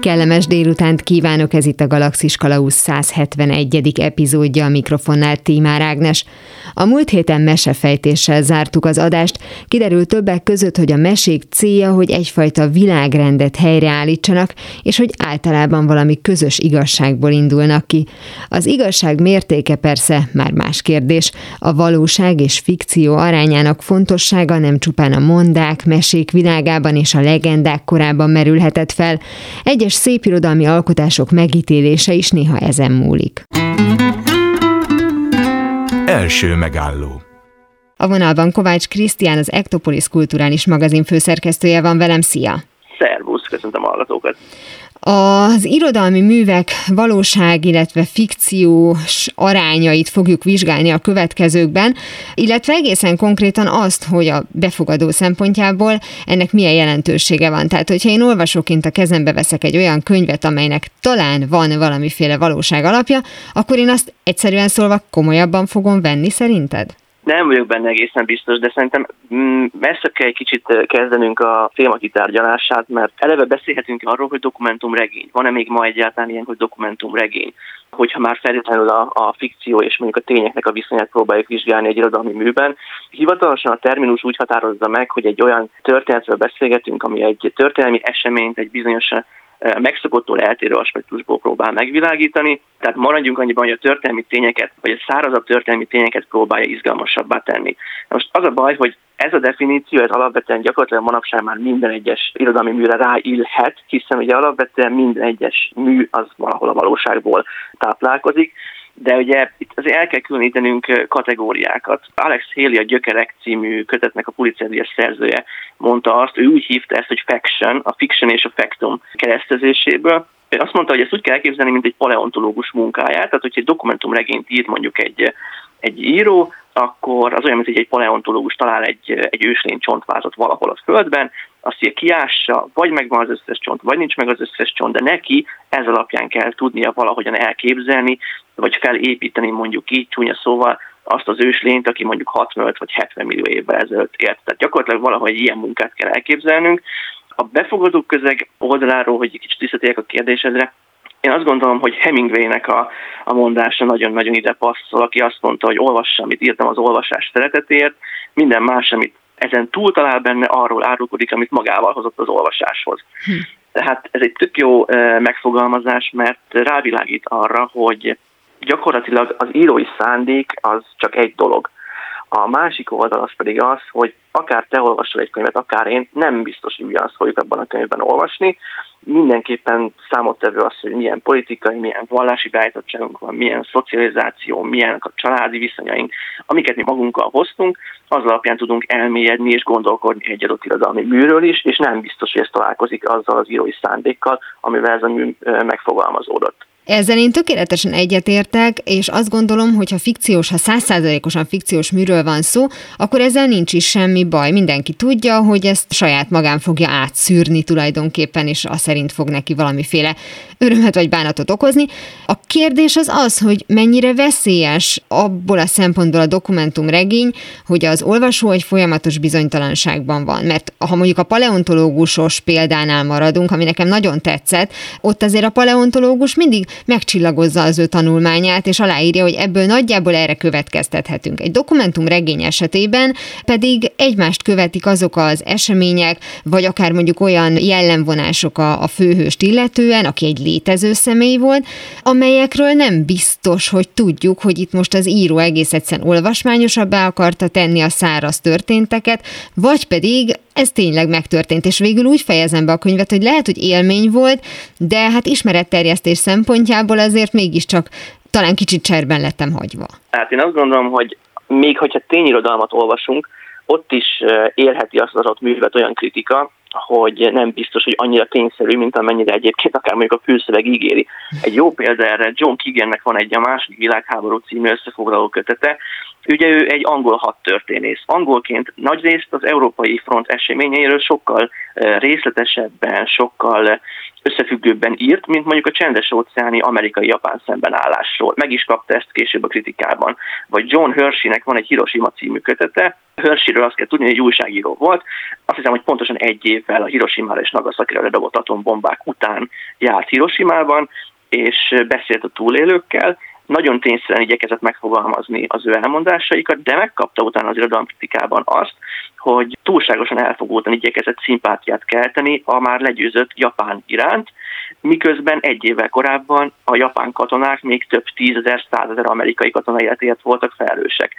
Kellemes délutánt kívánok, ez itt a Galaxis Kalausz 171. epizódja a mikrofonnál Tímár Ágnes. A múlt héten mesefejtéssel zártuk az adást, kiderült többek között, hogy a mesék célja, hogy egyfajta világrendet helyreállítsanak, és hogy általában valami közös igazságból indulnak ki. Az igazság mértéke persze már más kérdés. A valóság és fikció arányának fontossága nem csupán a mondák, mesék világában és a legendák korában merülhetett fel. Egyes egyes szépirodalmi alkotások megítélése is néha ezen múlik. Első megálló a vonalban Kovács Krisztián, az Ektopolis Kulturális Magazin főszerkesztője van velem. Szia! Szervusz, köszöntöm a hallgatókat! Az irodalmi művek valóság, illetve fikciós arányait fogjuk vizsgálni a következőkben, illetve egészen konkrétan azt, hogy a befogadó szempontjából ennek milyen jelentősége van. Tehát, hogyha én olvasóként a kezembe veszek egy olyan könyvet, amelynek talán van valamiféle valóság alapja, akkor én azt egyszerűen szólva komolyabban fogom venni szerinted? Nem vagyok benne egészen biztos, de szerintem mm, messze kell egy kicsit kezdenünk a téma kitárgyalását, mert eleve beszélhetünk arról, hogy dokumentumregény. Van-e még ma egyáltalán ilyen, hogy dokumentumregény? Hogyha már feltétlenül a, a fikció és mondjuk a tényeknek a viszonyát próbáljuk vizsgálni egy irodalmi műben. Hivatalosan a terminus úgy határozza meg, hogy egy olyan történetről beszélgetünk, ami egy történelmi eseményt, egy bizonyos megszokottól eltérő aspektusból próbál megvilágítani. Tehát maradjunk annyiban, hogy a történelmi tényeket, vagy a szárazabb történelmi tényeket próbálja izgalmasabbá tenni. Most az a baj, hogy ez a definíció, ez alapvetően gyakorlatilag manapság már minden egyes irodalmi műre ráillhet, hiszen ugye alapvetően minden egyes mű az valahol a valóságból táplálkozik, de ugye itt azért el kell különítenünk kategóriákat. Alex Haley a Gyökerek című kötetnek a Pulitzer szerzője mondta azt, ő úgy hívta ezt, hogy faction, a fiction és a factum keresztezéséből, azt mondta, hogy ezt úgy kell elképzelni, mint egy paleontológus munkáját, tehát hogyha egy dokumentumregényt ír mondjuk egy, egy író, akkor az olyan, mint hogy egy paleontológus talál egy, egy őslény csontvázat valahol a földben, azt ugye kiássa, vagy megvan az összes csont, vagy nincs meg az összes csont, de neki ez alapján kell tudnia valahogyan elképzelni, vagy felépíteni mondjuk így csúnya szóval azt az őslényt, aki mondjuk 65 vagy 70 millió évvel ezelőtt élt. Tehát gyakorlatilag valahogy ilyen munkát kell elképzelnünk. A befogadó közeg oldaláról, hogy egy kicsit visszatérjek a kérdésedre, én azt gondolom, hogy Hemingwaynek a, a mondása nagyon-nagyon ide passzol, aki azt mondta, hogy olvassa, amit írtam az olvasás szeretetért, minden más, amit ezen túl talál benne, arról árulkodik, amit magával hozott az olvasáshoz. Hm. Tehát ez egy tök jó megfogalmazás, mert rávilágít arra, hogy gyakorlatilag az írói szándék az csak egy dolog. A másik oldal az pedig az, hogy akár te olvasol egy könyvet, akár én, nem biztos, hogy ugyanazt fogjuk abban a könyvben olvasni. Mindenképpen számottevő az, hogy milyen politikai, milyen vallási beállítottságunk van, milyen szocializáció, milyen a családi viszonyaink, amiket mi magunkkal hoztunk, az alapján tudunk elmélyedni és gondolkodni egy adott irodalmi műről is, és nem biztos, hogy ez találkozik azzal az írói szándékkal, amivel ez a mű megfogalmazódott. Ezzel én tökéletesen egyetértek, és azt gondolom, hogy ha fikciós, ha százszázalékosan fikciós műről van szó, akkor ezzel nincs is semmi baj. Mindenki tudja, hogy ezt saját magán fogja átszűrni tulajdonképpen, és azt szerint fog neki valamiféle örömet vagy bánatot okozni. A kérdés az az, hogy mennyire veszélyes abból a szempontból a dokumentumregény, hogy az olvasó egy folyamatos bizonytalanságban van. Mert ha mondjuk a paleontológusos példánál maradunk, ami nekem nagyon tetszett, ott azért a paleontológus mindig megcsillagozza az ő tanulmányát, és aláírja, hogy ebből nagyjából erre következtethetünk. Egy dokumentumregény esetében pedig egymást követik azok az események, vagy akár mondjuk olyan jellemvonások a, a főhőst illetően, aki egy létező személy volt, amelyekről nem biztos, hogy tudjuk, hogy itt most az író egész egyszerűen olvasmányosabbá akarta tenni a száraz történteket, vagy pedig ez tényleg megtörtént, és végül úgy fejezem be a könyvet, hogy lehet, hogy élmény volt, de hát ismeretterjesztés szempontjából azért mégiscsak talán kicsit cserben lettem hagyva. Hát én azt gondolom, hogy még hogyha tényirodalmat olvasunk, ott is érheti azt az adott művet olyan kritika, hogy nem biztos, hogy annyira tényszerű, mint amennyire egyébként akár mondjuk a fülszöveg ígéri. Egy jó példa erre John Keegannek van egy a második világháború című összefoglaló kötete. Ugye ő egy angol hadtörténész. Angolként nagyrészt az európai front eseményeiről sokkal részletesebben, sokkal összefüggőbben írt, mint mondjuk a csendes óceáni amerikai-japán szembenállásról. Meg is kapta ezt később a kritikában. Vagy John Hersheynek van egy Hiroshima című kötete, Hersheyről azt kell tudni, hogy egy újságíró volt. Azt hiszem, hogy pontosan egy évvel a Hiroshima és Nagasaki-ra ledobott atombombák után járt Hiroshima-ban, és beszélt a túlélőkkel, nagyon tényszerűen igyekezett megfogalmazni az ő elmondásaikat, de megkapta utána az irodalomkritikában azt, hogy túlságosan elfogultan igyekezett szimpátiát kelteni a már legyőzött Japán iránt, miközben egy évvel korábban a japán katonák még több tízezer, százezer amerikai katona életért voltak felelősek.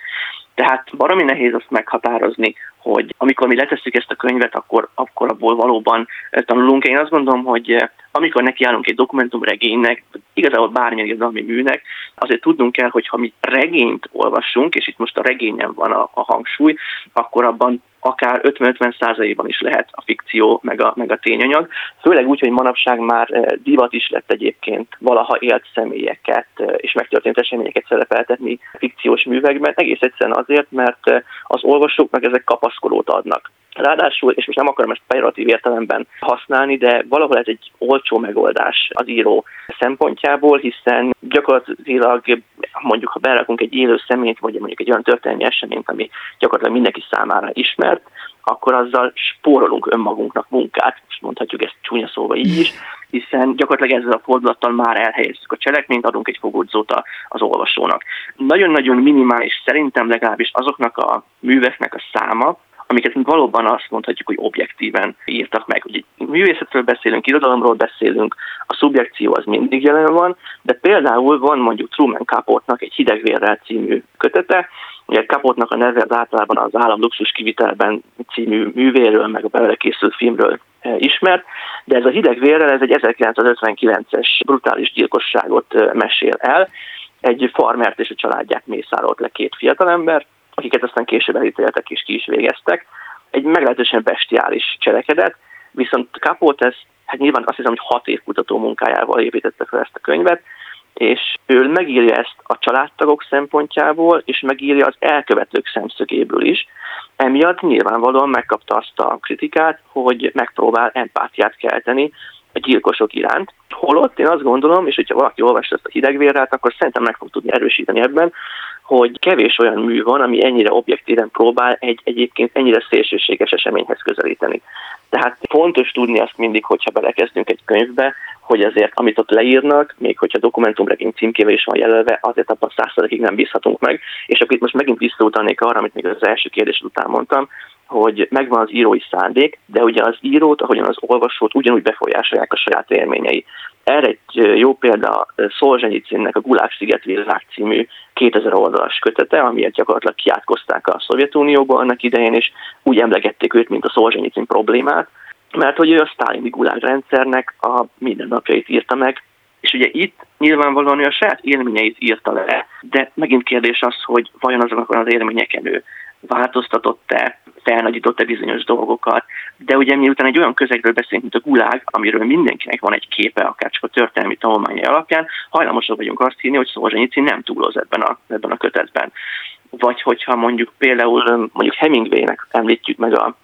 Tehát baromi nehéz azt meghatározni, hogy amikor mi letesszük ezt a könyvet, akkor, akkor abból valóban tanulunk. Én azt gondolom, hogy amikor nekiállunk egy dokumentumregénynek, igazából bármilyen irodalmi műnek, azért tudnunk kell, hogy ha mi regényt olvasunk, és itt most a regényen van a, a hangsúly, akkor abban akár 50-50 százalékban is lehet a fikció, meg a, meg a tényanyag. Főleg úgy, hogy manapság már eh, divat is lett egyébként valaha élt személyeket eh, és megtörtént eseményeket szerepeltetni fikciós művekben, egész egyszerűen azért, mert eh, az olvasóknak ezek kapaszkodót adnak. Ráadásul, és most nem akarom ezt pejoratív értelemben használni, de valahol ez egy olcsó megoldás az író szempontjából, hiszen gyakorlatilag mondjuk, ha berakunk egy élő személyt, vagy mondjuk egy olyan történelmi eseményt, ami gyakorlatilag mindenki számára ismert, akkor azzal spórolunk önmagunknak munkát, és mondhatjuk ezt csúnya szóval így is, hiszen gyakorlatilag ezzel a fordulattal már elhelyezzük a cselekményt, adunk egy fogódzót az olvasónak. Nagyon-nagyon minimális szerintem legalábbis azoknak a műveknek a száma, amiket valóban azt mondhatjuk, hogy objektíven írtak meg. Ugye művészetről beszélünk, irodalomról beszélünk, a szubjekció az mindig jelen van, de például van mondjuk Truman Capote-nak egy Hidegvérrel című kötete, Ugye Kapotnak a neve az általában az Állam luxus kivitelben című művéről, meg a belőle készült filmről e, ismert, de ez a hidegvérrel, ez egy 1959-es brutális gyilkosságot e, mesél el. Egy farmert és a családját mészárolt le két fiatalember, akiket aztán később elítéltek és ki is végeztek. Egy meglehetősen bestiális cselekedet, viszont Capote ez, hát nyilván azt hiszem, hogy hat év kutató munkájával építette fel ezt a könyvet, és ő megírja ezt a családtagok szempontjából, és megírja az elkövetők szemszögéből is. Emiatt nyilvánvalóan megkapta azt a kritikát, hogy megpróbál empátiát kelteni a gyilkosok iránt. Holott én azt gondolom, és hogyha valaki olvasta ezt a hidegvérrel, akkor szerintem meg fog tudni erősíteni ebben, hogy kevés olyan mű van, ami ennyire objektíven próbál egy egyébként ennyire szélsőséges eseményhez közelíteni. Tehát fontos tudni azt mindig, hogyha belekezdünk egy könyvbe, hogy azért, amit ott leírnak, még hogyha dokumentumregény címkével is van jelölve, azért abban százszerzekig nem bízhatunk meg. És akkor itt most megint visszautalnék arra, amit még az első kérdés után mondtam, hogy megvan az írói szándék, de ugye az írót, ahogyan az olvasót ugyanúgy befolyásolják a saját élményei. Erre egy jó példa Szolzsenyicinnek a Gulák sziget világ című 2000 oldalas kötete, amiért gyakorlatilag kiátkozták a Szovjetunióba annak idején, és úgy emlegették őt, mint a Szolzsenyicin problémát, mert hogy ő a sztálini gulág rendszernek a mindennapjait írta meg, és ugye itt nyilvánvalóan ő a saját élményeit írta le, de megint kérdés az, hogy vajon azokon az élményeken ő változtatott-e, felnagyított-e bizonyos dolgokat, de ugye miután egy olyan közegről beszélünk, mint a gulág, amiről mindenkinek van egy képe, akár csak a történelmi tanulmányai alapján, hajlamosak vagyunk azt hinni, hogy Szolzsenyici nem túloz ebben a, ebben a kötetben. Vagy hogyha mondjuk például mondjuk Hemingwaynek említjük meg a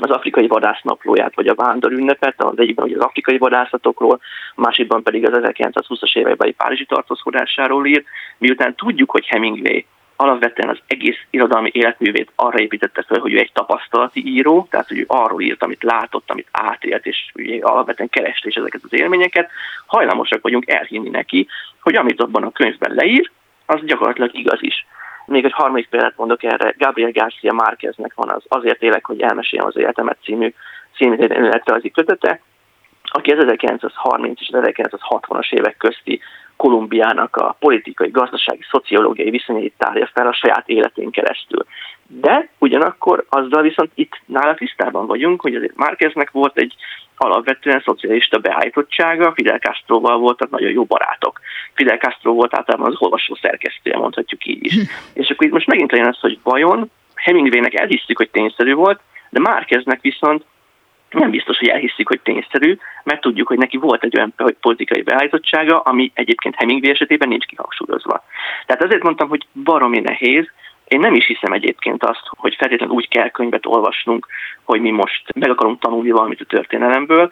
az afrikai vadásznaplóját, vagy a vándor ünnepet, az egyikben az afrikai vadászatokról, másikban pedig az 1920-as évekbeli Párizsi tartózkodásáról ír, miután tudjuk, hogy Hemingway alapvetően az egész irodalmi életművét arra építette fel, hogy ő egy tapasztalati író, tehát hogy ő arról írt, amit látott, amit átélt, és ugye alapvetően kereste is ezeket az élményeket, hajlamosak vagyunk elhinni neki, hogy amit abban a könyvben leír, az gyakorlatilag igaz is. Még egy harmadik példát mondok erre, Gabriel Garcia Márqueznek van az Azért élek, hogy elmeséljem az életemet című színű életrajzi kötete, aki az 1930 és 1960-as évek közti Kolumbiának a politikai, gazdasági, szociológiai viszonyait tárja fel a saját életén keresztül. De ugyanakkor azzal viszont itt nála tisztában vagyunk, hogy azért Márkeznek volt egy alapvetően szocialista beállítottsága, Fidel Castroval voltak nagyon jó barátok. Fidel Castro volt általában az olvasó szerkesztője, mondhatjuk így is. És akkor itt most megint legyen az, hogy vajon Hemingwaynek elhisztük, hogy tényszerű volt, de Márkeznek viszont nem biztos, hogy elhiszik, hogy tényszerű, mert tudjuk, hogy neki volt egy olyan politikai beállítottsága, ami egyébként Hemingway esetében nincs kihangsúlyozva. Tehát azért mondtam, hogy baromi nehéz, én nem is hiszem egyébként azt, hogy feltétlenül úgy kell könyvet olvasnunk, hogy mi most meg akarunk tanulni valamit a történelemből.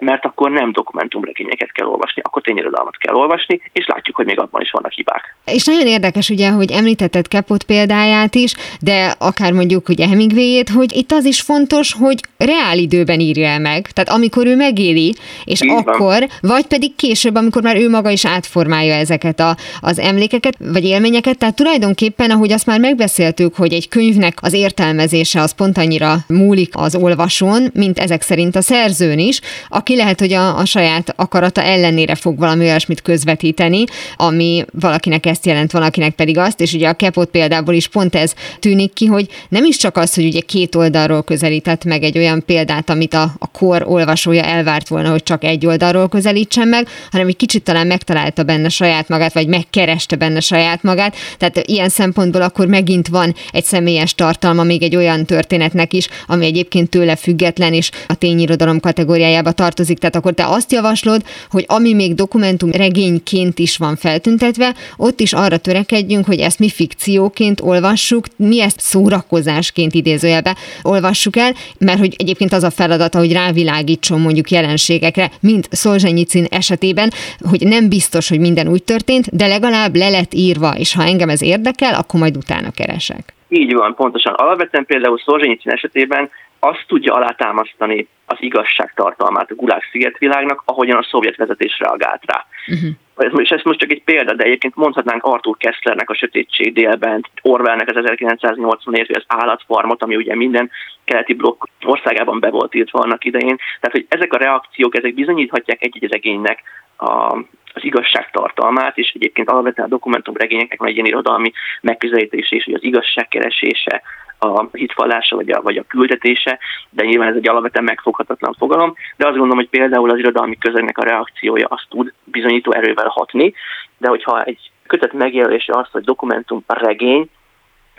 Mert akkor nem dokumentumregényeket kell olvasni, akkor tényirodalmat kell olvasni, és látjuk, hogy még abban is vannak hibák. És nagyon érdekes ugye, hogy említetted Kepot példáját is, de akár mondjuk ugye Hemingwayét, hogy itt az is fontos, hogy reál időben írja el meg, tehát amikor ő megéli, és Így akkor, van. vagy pedig később, amikor már ő maga is átformálja ezeket a, az emlékeket, vagy élményeket, tehát tulajdonképpen, ahogy azt már megbeszéltük, hogy egy könyvnek az értelmezése az pont annyira múlik az olvasón, mint ezek szerint a szerzőn is, aki lehet, hogy a, a saját akarata ellenére fog valami olyasmit közvetíteni, ami valakinek ezt jelent, valakinek pedig azt, és ugye a Kepot példából is pont ez tűnik ki, hogy nem is csak az, hogy ugye két oldalról közelített meg egy olyan példát, amit a, a kor olvasója elvárt volna, hogy csak egy oldalról közelítsen meg, hanem egy kicsit talán megtalálta benne saját magát, vagy megkereste benne saját magát. Tehát ilyen szempontból akkor megint van egy személyes tartalma még egy olyan történetnek is, ami egyébként tőle független, és a tényirodalom kategóriájába tartozik. Tehát akkor te azt javaslod, hogy ami még dokumentum regényként is van feltüntetve, ott is arra törekedjünk, hogy ezt mi fikcióként olvassuk, mi ezt szórakozásként idézőjelbe olvassuk el, mert hogy egyébként az a feladata, hogy rávilágítson mondjuk jelenségekre, mint Szolzsenyicin esetében, hogy nem biztos, hogy minden úgy történt, de legalább le lett írva, és ha engem ez érdekel, akkor majd utána keresek. Így van, pontosan. Alapvetően például Szolzsenyicin esetében azt tudja alátámasztani az igazság tartalmát a Gulág szigetvilágnak, ahogyan a szovjet vezetés reagált rá. Uh-huh. És ez most csak egy példa, de egyébként mondhatnánk Arthur Kesslernek a Sötétség délben, Orwellnek az 1980 érvű az állatfarmot, ami ugye minden keleti blokk országában be volt írtva annak idején. Tehát, hogy ezek a reakciók, ezek bizonyíthatják egy-egy regénynek a, az igazság tartalmát, és egyébként alapvetően a dokumentumregényeknek van egy ilyen irodalmi megközelítés és hogy az igazság keresése, a hitvallása vagy a, vagy a küldetése, de nyilván ez egy alapvetően megfoghatatlan fogalom, de azt gondolom, hogy például az irodalmi közegnek a reakciója azt tud bizonyító erővel hatni, de hogyha egy kötet megjelölése az, hogy dokumentum a regény,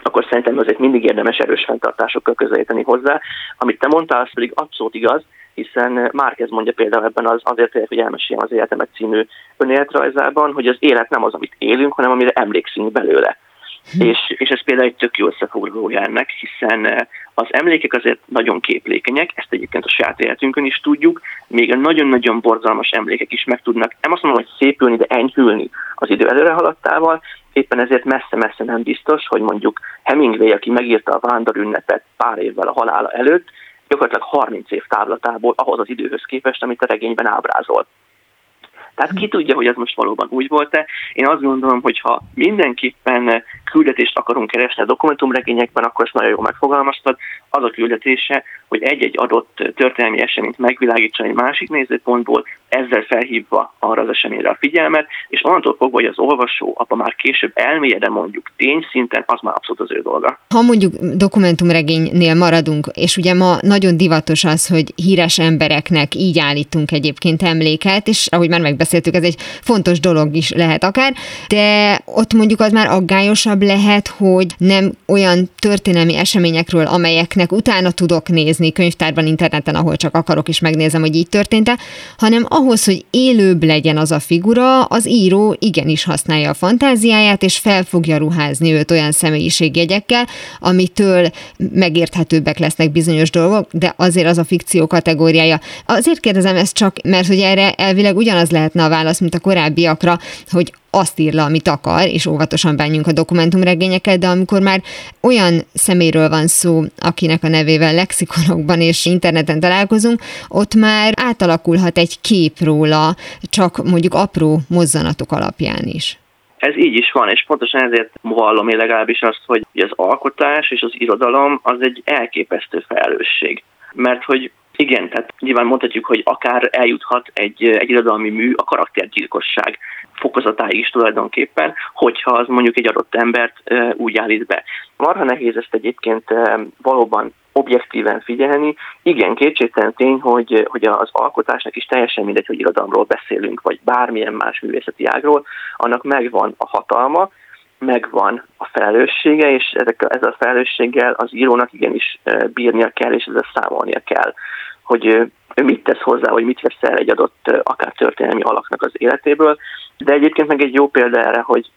akkor szerintem azért mindig érdemes erős fenntartásokkal közelíteni hozzá. Amit te mondtál, az pedig abszolút igaz, hiszen Márkez mondja például ebben az azért, hogy elmeséljem az életemet című önéletrajzában, hogy az élet nem az, amit élünk, hanem amire emlékszünk belőle. Hm. És, és ez például egy tök jó összefoglalója ennek, hiszen eh, az emlékek azért nagyon képlékenyek, ezt egyébként a saját életünkön is tudjuk, még a nagyon-nagyon borzalmas emlékek is meg tudnak, nem azt mondom, hogy szépülni, de enyhülni az idő előre haladtával, éppen ezért messze-messze nem biztos, hogy mondjuk Hemingway, aki megírta a vándorünnepet pár évvel a halála előtt, gyakorlatilag 30 év távlatából ahhoz az időhöz képest, amit a regényben ábrázolt. Tehát ki tudja, hogy ez most valóban úgy volt-e. Én azt gondolom, hogy ha mindenképpen küldetést akarunk keresni a dokumentumregényekben, akkor ezt nagyon jól megfogalmaztad. Az a küldetése, hogy egy-egy adott történelmi eseményt megvilágítson egy másik nézőpontból, ezzel felhívva arra az eseményre a figyelmet, és onnantól fogva, hogy az olvasó abban már később elmélyede mondjuk tényszinten, az már abszolút az ő dolga. Ha mondjuk dokumentumregénynél maradunk, és ugye ma nagyon divatos az, hogy híres embereknek így állítunk egyébként emléket, és ahogy már megbeszéltük, ez egy fontos dolog is lehet akár, de ott mondjuk az már aggályosabb lehet, hogy nem olyan történelmi eseményekről, amelyeknek utána tudok nézni könyvtárban, interneten, ahol csak akarok, és megnézem, hogy így történt-e, hanem ahhoz, hogy élőbb legyen az a figura, az író igenis használja a fantáziáját, és fel fogja ruházni őt olyan személyiségjegyekkel, amitől megérthetőbbek lesznek bizonyos dolgok, de azért az a fikció kategóriája. Azért kérdezem ezt csak, mert hogy erre elvileg ugyanaz lehetne a válasz, mint a korábbiakra, hogy azt ír le, amit akar, és óvatosan bánjunk a dokumentumregényeket, de amikor már olyan szeméről van szó, akinek a nevével lexikonokban és interneten találkozunk, ott már átalakulhat egy kép róla, csak mondjuk apró mozzanatok alapján is. Ez így is van, és pontosan ezért vallom én legalábbis azt, hogy az alkotás és az irodalom az egy elképesztő felelősség. Mert hogy igen, tehát nyilván mondhatjuk, hogy akár eljuthat egy, egy irodalmi mű a karaktergyilkosság fokozatáig is tulajdonképpen, hogyha az mondjuk egy adott embert úgy állít be. Marha nehéz ezt egyébként valóban objektíven figyelni. Igen, kétségtelen tény, hogy, hogy az alkotásnak is teljesen mindegy, hogy irodalomról beszélünk, vagy bármilyen más művészeti ágról, annak megvan a hatalma, megvan a felelőssége, és ezek, ezzel a felelősséggel az írónak igenis bírnia kell, és ezzel számolnia kell, hogy ő mit tesz hozzá, hogy mit vesz el egy adott akár történelmi alaknak az életéből. De egyébként meg egy jó példa erre, hogy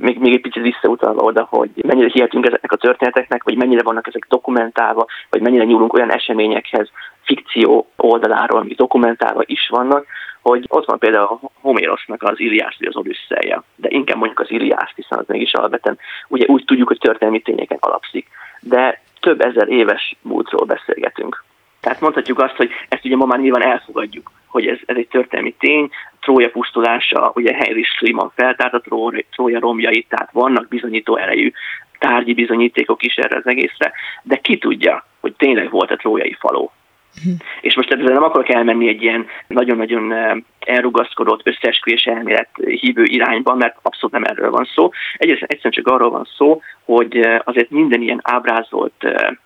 még, még egy picit visszautalva oda, hogy mennyire hihetünk ezeknek a történeteknek, vagy mennyire vannak ezek dokumentálva, vagy mennyire nyúlunk olyan eseményekhez, fikció oldaláról, amik dokumentálva is vannak, hogy ott van például a Homérosnak az Iliász, az Odüsszeja, de inkább mondjuk az Iliász, hiszen az mégis alapvetően ugye úgy tudjuk, hogy történelmi tényeken alapszik, de több ezer éves múltról beszélgetünk. Tehát mondhatjuk azt, hogy ezt ugye ma már nyilván elfogadjuk, hogy ez, ez egy történelmi tény, Trója pusztulása, ugye Henry Schliemann feltárt a Trója romjait, tehát vannak bizonyító erejű tárgyi bizonyítékok is erre az egészre, de ki tudja, hogy tényleg volt a trójai faló. Hm. És most ezzel nem akarok elmenni egy ilyen nagyon-nagyon eh, elrugaszkodott összeesküvés elmélet hívő irányba, mert abszolút nem erről van szó. Egyszerűen, egyszerűen csak arról van szó, hogy azért minden ilyen ábrázolt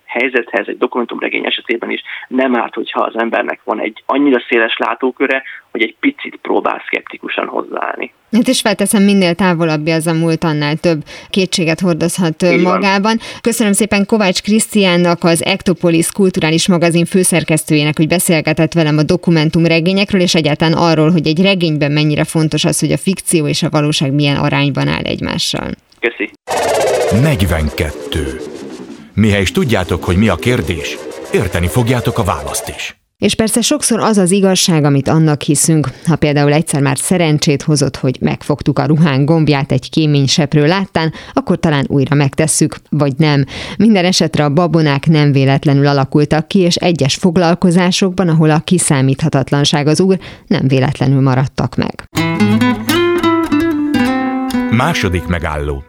helyzethez, egy dokumentumregény esetében is nem árt, hogyha az embernek van egy annyira széles látóköre, hogy egy picit próbál szkeptikusan hozzáállni. Hát és felteszem, minél távolabbi az a múlt, annál több kétséget hordozhat Így magában. Van. Köszönöm szépen Kovács Krisztiánnak, az Ektopolis kulturális magazin főszerkesztőjének, hogy beszélgetett velem a dokumentumregényekről, és egyáltalán arról, hogy egy regényben mennyire fontos az, hogy a fikció és a valóság milyen arányban áll egymással. Köszi. 42. Mihely is tudjátok, hogy mi a kérdés, érteni fogjátok a választ is. És persze sokszor az az igazság, amit annak hiszünk. Ha például egyszer már szerencsét hozott, hogy megfogtuk a ruhán gombját egy kéményseprő láttán, akkor talán újra megtesszük, vagy nem. Minden esetre a babonák nem véletlenül alakultak ki, és egyes foglalkozásokban, ahol a kiszámíthatatlanság az úr, nem véletlenül maradtak meg. Második megálló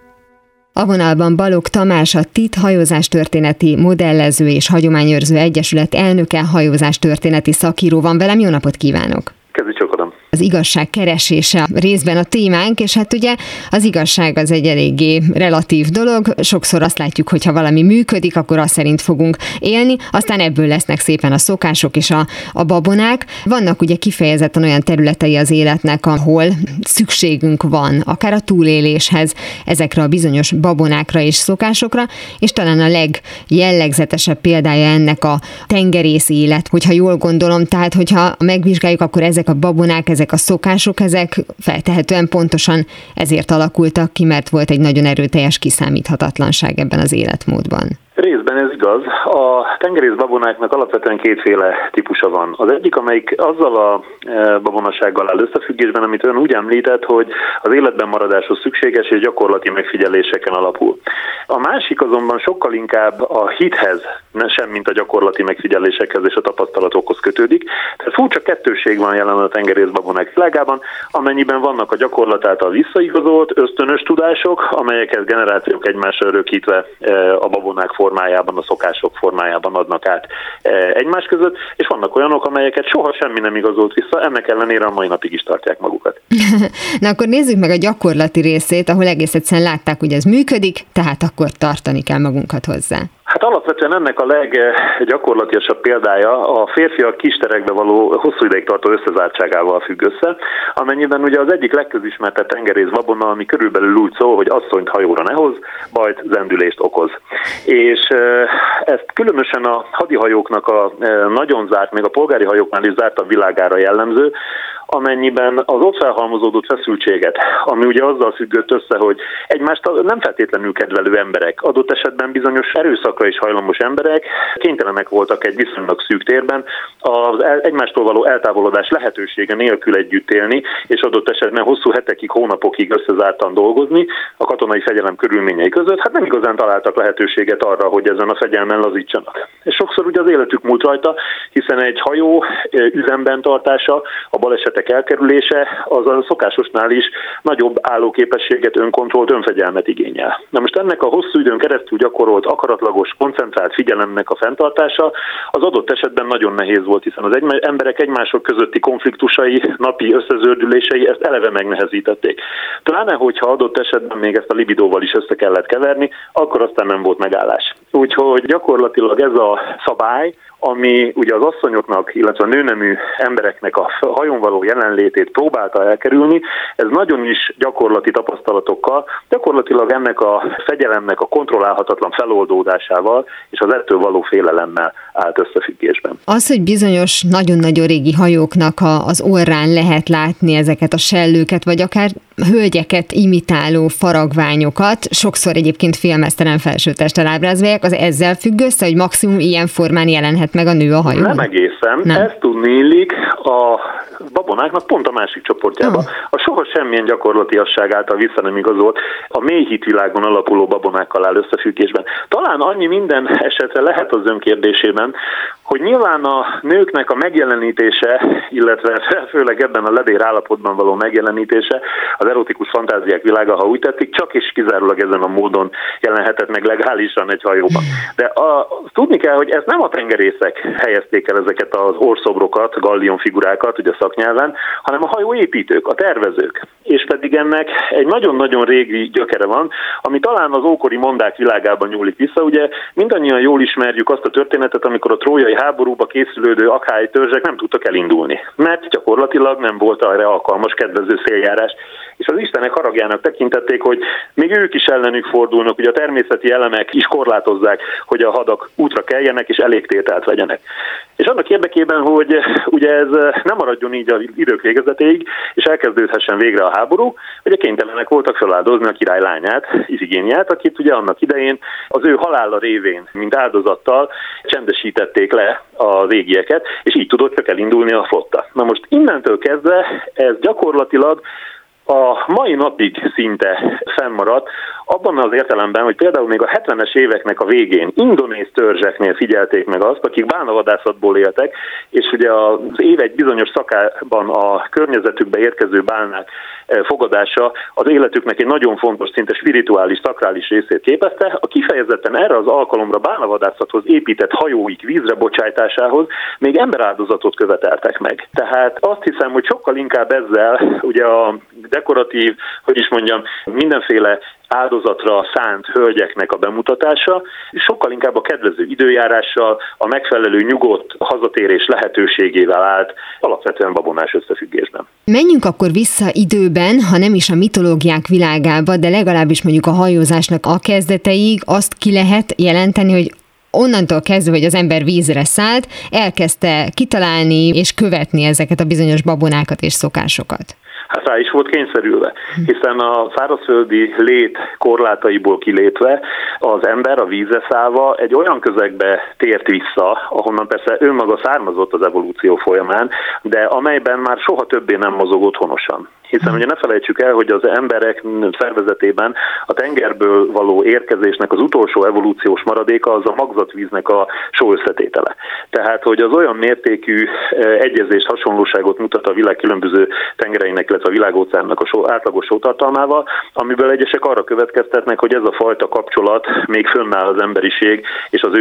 a vonalban Balog Tamás, a TIT hajózástörténeti modellező és hagyományőrző egyesület elnöke, hajózástörténeti szakíró van velem. Jó napot kívánok! Kezdj csak az igazság keresése részben a témánk, és hát ugye az igazság az egy eléggé relatív dolog. Sokszor azt látjuk, hogy ha valami működik, akkor azt szerint fogunk élni, aztán ebből lesznek szépen a szokások és a, a babonák. Vannak ugye kifejezetten olyan területei az életnek, ahol szükségünk van, akár a túléléshez, ezekre a bizonyos babonákra és szokásokra, és talán a legjellegzetesebb példája ennek a tengerész élet, hogyha jól gondolom, tehát hogyha megvizsgáljuk, akkor ezek a babonák, ezek a szokások, ezek feltehetően pontosan ezért alakultak ki, mert volt egy nagyon erőteljes kiszámíthatatlanság ebben az életmódban. Részben ez igaz. A tengerész babonáknak alapvetően kétféle típusa van. Az egyik, amelyik azzal a e, babonasággal áll összefüggésben, amit ön úgy említett, hogy az életben maradáshoz szükséges és gyakorlati megfigyeléseken alapul. A másik azonban sokkal inkább a hithez, ne sem mint a gyakorlati megfigyelésekhez és a tapasztalatokhoz kötődik. Tehát furcsa kettőség van jelen a tengerész babonák világában, amennyiben vannak a gyakorlat által visszaigazolt ösztönös tudások, amelyeket generációk egymásra örökítve e, a babonák formájában, a szokások formájában adnak át e, egymás között, és vannak olyanok, amelyeket soha semmi nem igazolt vissza, ennek ellenére a mai napig is tartják magukat. Na akkor nézzük meg a gyakorlati részét, ahol egész egyszerűen látták, hogy ez működik, tehát akkor tartani kell magunkat hozzá. Hát alapvetően ennek a leggyakorlatilasabb példája a férfiak kisterekbe való hosszú ideig tartó összezártságával függ össze, amennyiben ugye az egyik legközismertebb tengerész babona, ami körülbelül úgy szól, hogy asszonyt hajóra ne hoz, bajt zendülést okoz. És ezt különösen a hadihajóknak a nagyon zárt, még a polgári hajóknál is zárt a világára jellemző, amennyiben az ott felhalmozódott feszültséget, ami ugye azzal függött össze, hogy egymást nem feltétlenül kedvelő emberek, adott esetben bizonyos erőszakra is hajlamos emberek kénytelenek voltak egy viszonylag szűk térben az egymástól való eltávolodás lehetősége nélkül együtt élni, és adott esetben hosszú hetekig, hónapokig összezártan dolgozni a katonai fegyelem körülményei között, hát nem igazán találtak lehetőséget arra, hogy ezen a fegyelmen lazítsanak. És sokszor ugye az életük múlt rajta, hiszen egy hajó üzemben tartása, a baleset esetek elkerülése az a szokásosnál is nagyobb állóképességet, önkontrollt, önfegyelmet igényel. Na most ennek a hosszú időn keresztül gyakorolt akaratlagos, koncentrált figyelemnek a fenntartása az adott esetben nagyon nehéz volt, hiszen az egy, emberek egymások közötti konfliktusai, napi összezördülései ezt eleve megnehezítették. Pláne, hogyha adott esetben még ezt a libidóval is össze kellett keverni, akkor aztán nem volt megállás. Úgyhogy gyakorlatilag ez a szabály, ami ugye az asszonyoknak, illetve a nőnemű embereknek a hajón való jelenlétét próbálta elkerülni, ez nagyon is gyakorlati tapasztalatokkal, gyakorlatilag ennek a fegyelemnek a kontrollálhatatlan feloldódásával és az ettől való félelemmel állt összefüggésben. Az, hogy bizonyos nagyon-nagyon régi hajóknak az orrán lehet látni ezeket a sellőket, vagy akár hölgyeket imitáló faragványokat, sokszor egyébként filmesztelen felsőtesttel ábrázolják, az ezzel függ össze, hogy maximum ilyen formán jelenhet meg a nő a hajón? Nem egészen. Nem. Ez tudnélik a babonáknak pont a másik csoportjába. Oh. A soha semmilyen gyakorlatiasság által vissza nem igazolt a mély hitvilágon alapuló babonákkal áll összefüggésben. Talán annyi minden esetre lehet az önkérdésében, hogy nyilván a nőknek a megjelenítése, illetve főleg ebben a ledér állapotban való megjelenítése, az erotikus fantáziák világa, ha úgy tetszik, csak és kizárólag ezen a módon jelenhetett meg legálisan egy hajóban. De a, tudni kell, hogy ez nem a tengerészek helyezték el ezeket az orszobrokat, gallion figurákat, ugye szaknyelven, hanem a hajóépítők, a tervezők. És pedig ennek egy nagyon-nagyon régi gyökere van, ami talán az ókori mondák világában nyúlik vissza. Ugye mindannyian jól ismerjük azt a történetet, amikor a trójai háborúba készülődő akály törzsek nem tudtak elindulni, mert gyakorlatilag nem volt arra alkalmas kedvező széljárás és az Istenek haragjának tekintették, hogy még ők is ellenük fordulnak, hogy a természeti elemek is korlátozzák, hogy a hadak útra keljenek és elég tételt vegyenek. És annak érdekében, hogy ugye ez nem maradjon így az idők végezetéig, és elkezdődhessen végre a háború, ugye kénytelenek voltak feláldozni a király lányát, Izigéniát, akit ugye annak idején az ő halála révén, mint áldozattal csendesítették le az égieket, és így tudott csak elindulni a flotta. Na most innentől kezdve ez gyakorlatilag a mai napig szinte fennmaradt, abban az értelemben, hogy például még a 70-es éveknek a végén indonéz törzseknél figyelték meg azt, akik bálnavadászatból éltek, és ugye az év egy bizonyos szakában a környezetükbe érkező bálnák e, fogadása az életüknek egy nagyon fontos, szinte spirituális, szakrális részét képezte. A kifejezetten erre az alkalomra bálnavadászathoz épített hajóik vízre bocsájtásához még emberáldozatot követeltek meg. Tehát azt hiszem, hogy sokkal inkább ezzel ugye a dekoratív, hogy is mondjam, mindenféle áldozatra szánt hölgyeknek a bemutatása, és sokkal inkább a kedvező időjárással, a megfelelő nyugodt hazatérés lehetőségével állt alapvetően babonás összefüggésben. Menjünk akkor vissza időben, ha nem is a mitológiák világába, de legalábbis mondjuk a hajózásnak a kezdeteig azt ki lehet jelenteni, hogy onnantól kezdve, hogy az ember vízre szállt, elkezdte kitalálni és követni ezeket a bizonyos babonákat és szokásokat hát rá is volt kényszerülve, hiszen a szárazföldi lét korlátaiból kilépve az ember a vízre szállva egy olyan közegbe tért vissza, ahonnan persze önmaga származott az evolúció folyamán, de amelyben már soha többé nem mozog otthonosan. Hiszen ugye ne felejtsük el, hogy az emberek szervezetében a tengerből való érkezésnek az utolsó evolúciós maradéka az a magzatvíznek a só összetétele. Tehát, hogy az olyan mértékű eh, egyezést, hasonlóságot mutat a világ különböző tengereinek, illetve a világóceánnak a só, átlagos sótartalmával, amiből egyesek arra következtetnek, hogy ez a fajta kapcsolat még fönnáll az emberiség és az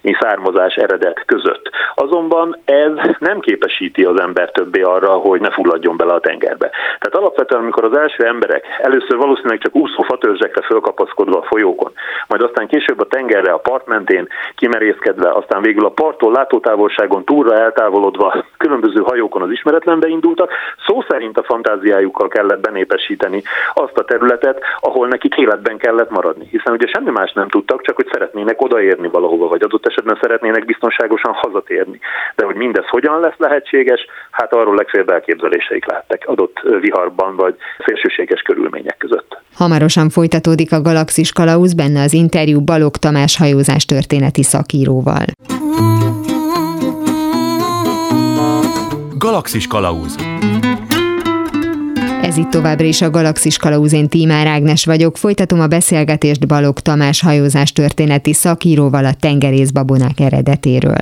mi származás eredet között. Azonban ez nem képesíti az ember többé arra, hogy ne fulladjon bele a tengerbe. Tehát alapvetően, amikor az első emberek először valószínűleg csak úszó fatörzsekre fölkapaszkodva a folyókon, majd aztán később a tengerre, a part mentén kimerészkedve, aztán végül a parttól látótávolságon túlra eltávolodva különböző hajókon az ismeretlenbe indultak, szó szerint a fantáziájukkal kellett benépesíteni azt a területet, ahol nekik életben kellett maradni. Hiszen ugye semmi más nem tudtak, csak hogy szeretnének odaérni valahova, vagy adott esetben szeretnének biztonságosan hazatérni. De hogy mindez hogyan lesz lehetséges, hát arról legfeljebb elképzeléseik lehettek adott viharban vagy szélsőséges körülmények között. Hamarosan folytatódik a Galaxis Kalauz, benne az interjú Balog Tamás hajózás történeti szakíróval. Galaxis Kalauz ez itt továbbra is a Galaxis Kalauzén Tímár Ágnes vagyok. Folytatom a beszélgetést Balog Tamás hajózás történeti szakíróval a tengerészbabonák eredetéről.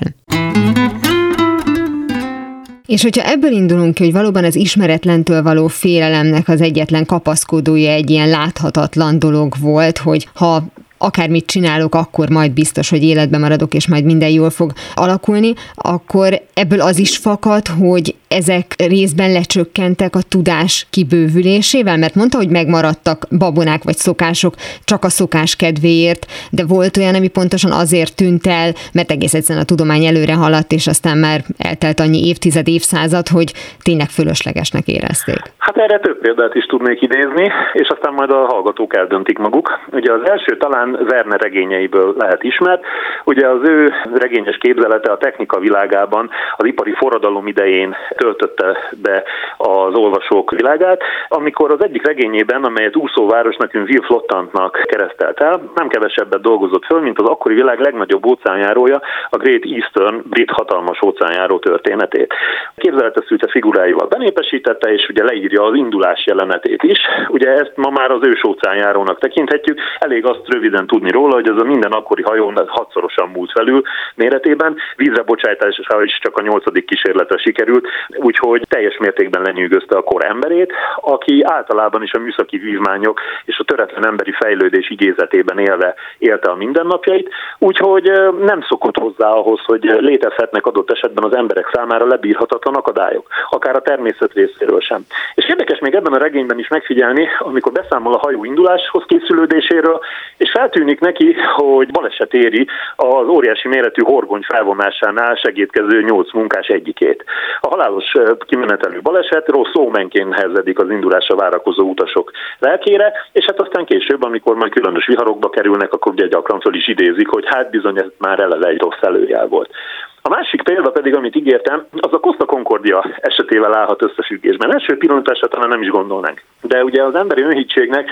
És hogyha ebből indulunk ki, hogy valóban az ismeretlentől való félelemnek az egyetlen kapaszkodója egy ilyen láthatatlan dolog volt, hogy ha akármit csinálok, akkor majd biztos, hogy életben maradok, és majd minden jól fog alakulni, akkor ebből az is fakad, hogy ezek részben lecsökkentek a tudás kibővülésével, mert mondta, hogy megmaradtak babonák vagy szokások csak a szokás kedvéért, de volt olyan, ami pontosan azért tűnt el, mert egész egyszerűen a tudomány előre haladt, és aztán már eltelt annyi évtized, évszázad, hogy tényleg fölöslegesnek érezték. Hát erre több példát is tudnék idézni, és aztán majd a hallgatók eldöntik maguk. Ugye az első talán Verne regényeiből lehet ismert. Ugye az ő regényes képzelete a technika világában az ipari forradalom idején töltötte be az olvasók világát, amikor az egyik regényében, amelyet úszóvárosnak, Will Flottantnak keresztelt el, nem kevesebbet dolgozott föl, mint az akkori világ legnagyobb óceánjárója, a Great Eastern brit hatalmas óceánjáró történetét. Képzeletes szűce figuráival benépesítette, és ugye leírja az indulás jelenetét is. Ugye ezt ma már az ős óceánjárónak tekinthetjük, elég azt röviden tudni róla, hogy ez a minden akkori hajó hatszorosan múlt felül méretében, vízre bocsájtása is csak a nyolcadik kísérletre sikerült, úgyhogy teljes mértékben lenyűgözte a kor emberét, aki általában is a műszaki vívmányok és a töretlen emberi fejlődés igézetében élve élte a mindennapjait, úgyhogy nem szokott hozzá ahhoz, hogy létezhetnek adott esetben az emberek számára lebírhatatlan akadályok, akár a természet részéről sem. És érdekes még ebben a regényben is megfigyelni, amikor beszámol a hajó induláshoz készülődéséről, és feltűnik neki, hogy baleset éri az óriási méretű horgony felvonásánál segítkező nyolc munkás egyikét. A halálos kimenetelő baleset rossz szómenként hezedik az indulásra várakozó utasok lelkére, és hát aztán később, amikor majd különös viharokba kerülnek, akkor ugye gyakran föl is idézik, hogy hát bizony ez már eleve egy rossz előjel volt. A másik példa pedig, amit ígértem, az a Costa Concordia esetével állhat összefüggésben. Első pillanatásra talán nem is gondolnánk. De ugye az emberi önhítségnek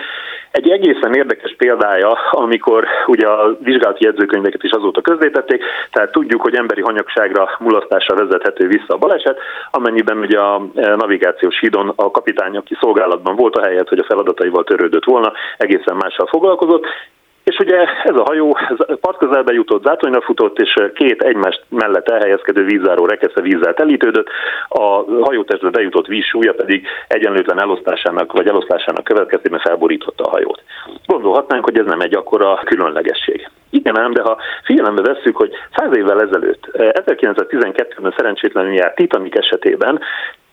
egy egészen érdekes példája, amikor ugye a vizsgálati jegyzőkönyveket is azóta közzétették, tehát tudjuk, hogy emberi hanyagságra, mulasztásra vezethető vissza a baleset, amennyiben ugye a e, navigációs hídon a kapitány, aki szolgálatban volt a helyet, hogy a feladataival törődött volna, egészen mással foglalkozott, és ugye ez a hajó ez part közelbe jutott, zátonyra futott, és két egymás mellett elhelyezkedő vízzáró rekesze vízzel telítődött, a hajótestbe bejutott víz súlya pedig egyenlőtlen elosztásának vagy eloszlásának következtében felborította a hajót. Gondolhatnánk, hogy ez nem egy akkora különlegesség. Igen ám, de ha figyelembe vesszük, hogy száz évvel ezelőtt, 1912-ben szerencsétlenül járt Titanic esetében